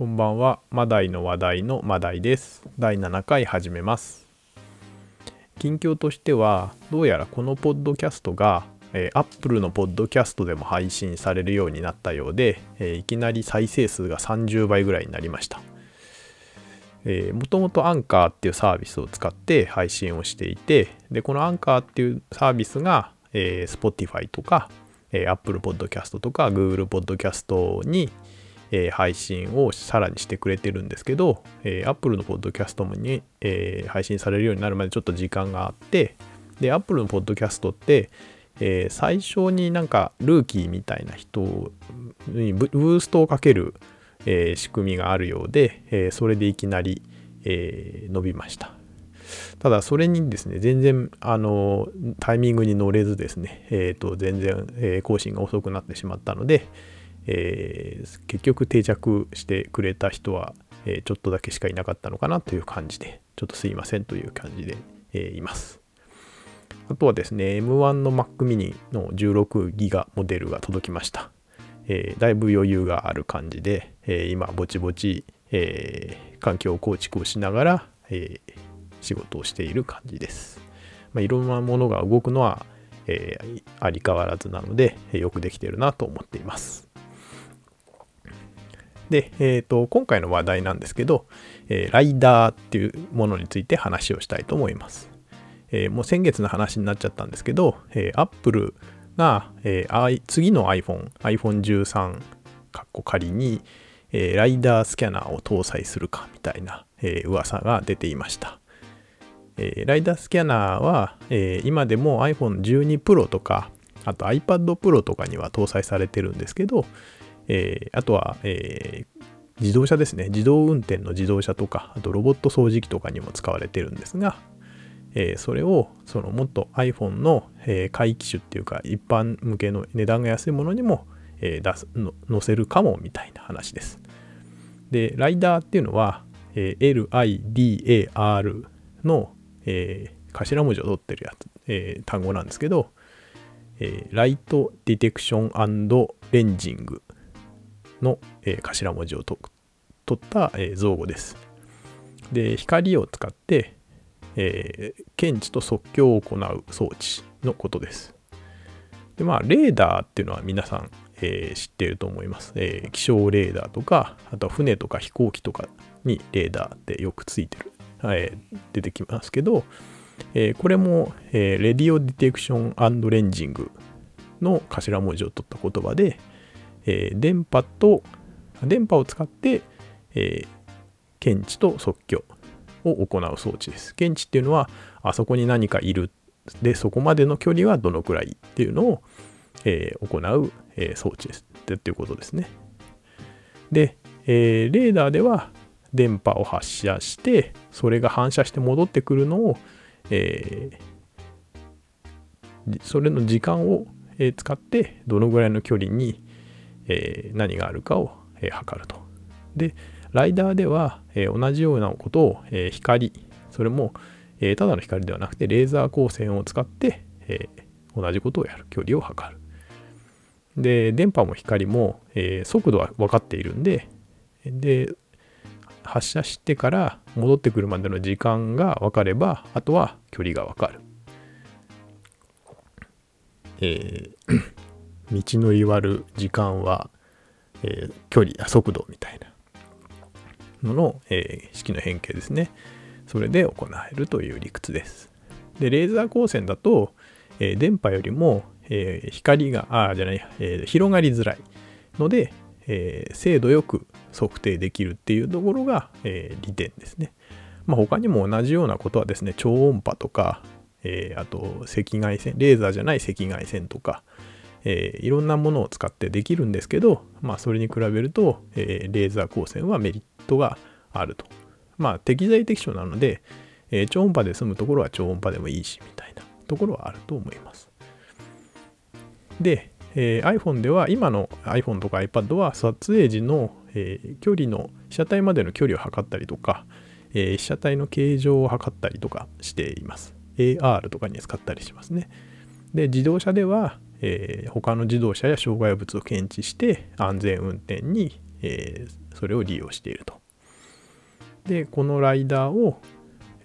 こんばんは、マダイの話題のマダイです。第7回始めます。近況としては、どうやらこのポッドキャストが、えー、Apple のポッドキャストでも配信されるようになったようで、えーいきなり再生数が30倍ぐらいになりました。もともとアンカーっていうサービスを使って配信をしていて、で、このアンカーっていうサービスが、えー Spotify とか、えー Apple Podcast とか Google Podcast に、えー配信をさらにしてくれてるんですけど、えー Apple の Podcast もに、えー配信されるようになるまでちょっと時間があって、で、Apple の Podcast って、えー最初になんかルーキーみたいな人にブーストをかける、えー仕組みがあるようで、えーそれでいきなり、えー伸びました。ただそれにですね全然あのタイミングに乗れずですね、えー、と全然、えー更新が遅くなってしまったので、えー結局定着してくれた人は、えーちょっとだけしかいなかったのかなという感じでちょっとすいませんという感じで、えーいますあとはですね M1 の Mac mini の16ギガモデルが届きました、えだいぶ余裕がある感じで、え今ぼちぼち、え環境構築をしながら、え仕事をしている感じです。まあ、いろんなものが動くのは、えーあり変わらずなので、よくできてるなと思っています。で、えーと、今回の話題なんですけど、えーライダーっていうものについて話をしたいと思います。えーもう先月の話になっちゃったんですけど、えー、Apple が、えー次の iPhone、iPhone13 かっこ仮に、えーライダースキャナーを搭載するかみたいな、えー噂が出ていました。えーライダースキャナーは、えー今でも iPhone12 Pro とか、あと iPad Pro とかには搭載されてるんですけど、えーあとは、えー自動車ですね。自動運転の自動車とか、あとロボット掃除機とかにも使われてるんですが、えーそれをそのもっと iPhone の、えー買い機種っていうか一般向けの値段が安いものにも、えー出すの載せるかもみたいな話です。で、ライダーっていうのは、えー LIDAR の、えー頭文字を取ってるやつ、えー単語なんですけど、えーライトディテクションレンジングの、えー頭文字をと取った、えー造語です。で、光を使って、えー検知と測量を行う装置のことです。で、まあ、レーダーっていうのは皆さん、えー知っていると思います、えー気象レーダーとか、あとは船とか飛行機とかにレーダーってよくついてる、えー出てきますけど、えーこれも、えーレディオディテクションレンジングの頭文字を取った言葉で、えー電波と、電波を使って、えー検知と測量を行う装置です。検知っていうのは、あそこに何かいる。で、そこまでの距離はどのくらいっていうのを、えー行う、え装置です。っていうことですね。で、えーレーダーでは電波を発射して、それが反射して戻ってくるのを、えーそれの時間を、使って、どのぐらいの距離に、えー何があるかを、えー測ると。で、ライダーでは、えー同じようなことを、えー光、それも、えーただの光ではなくて、レーザー光線を使って、えー同じことをやる、距離を測る。で、電波も光も、えー速度は分かっているんで、で、発射してから戻ってくるまでの時間が分かれば、あとは距離が分かる。えー道のり割る時間は、えー距離、あ速度みたいなのの、えー式の変形ですね。それで行えるという理屈です。で、レーザー光線だと、えー電波よりも、えー光が、あーじゃない、えー広がりづらいので、えー精度よく測定できるっていうところが、えー利点ですね。まあ、他にも同じようなことはですね、超音波とか、えーあと赤外線、レーザーじゃない赤外線とか、えーいろんなものを使ってできるんですけど、まあ、それに比べると、えーレーザー光線はメリットがあると。まあ、適材適所なので、えー超音波で済むところは超音波でもいいし、みたいなところはあると思います。で、えー iPhone では、今の iPhone とか iPad は撮影時の、えー距離の、被写体までの距離を測ったりとか、えー被写体の形状を測ったりとかしています。AR とかに使ったりしますね。で、自動車では、えー他の自動車や障害物を検知して安全運転に、えー、それを利用していると。で、このライダーを、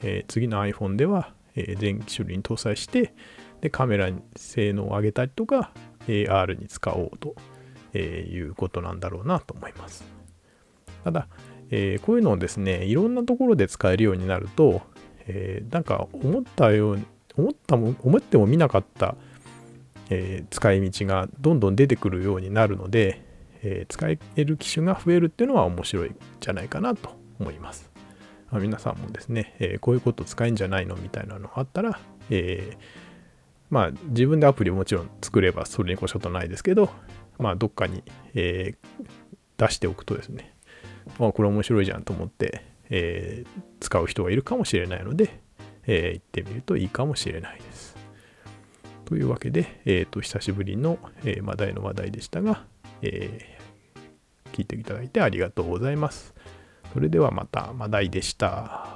えー、次の iPhone では、えー、全種類に搭載して、で、カメラに性能を上げたりとか、AR に使おうと、えいうことなんだろうなと思います。ただ、えこういうのをですね、いろんなところで使えるようになると、えなんか思ったように、思ったも、思っても見なかった、え使い道がどんどん出てくるようになるので、え使える機種が増えるっていうのは面白いんじゃないかなと思います。まあ、皆さんもですね、えこういうこと使えんじゃないのみたいなのがあったら、えー、まあ自分でアプリをもちろん作ればそれに越したことないですけど、まあどっかに、え、出しておくとですね、まあこれ面白いじゃんと思って、え、使う人がいるかもしれないので、えー、行ってみるといいかもしれないです。というわけで、えっ、と、久しぶりの、えマダイの話題でしたが、え聞いていただいてありがとうございます。それではまた、マダイでした。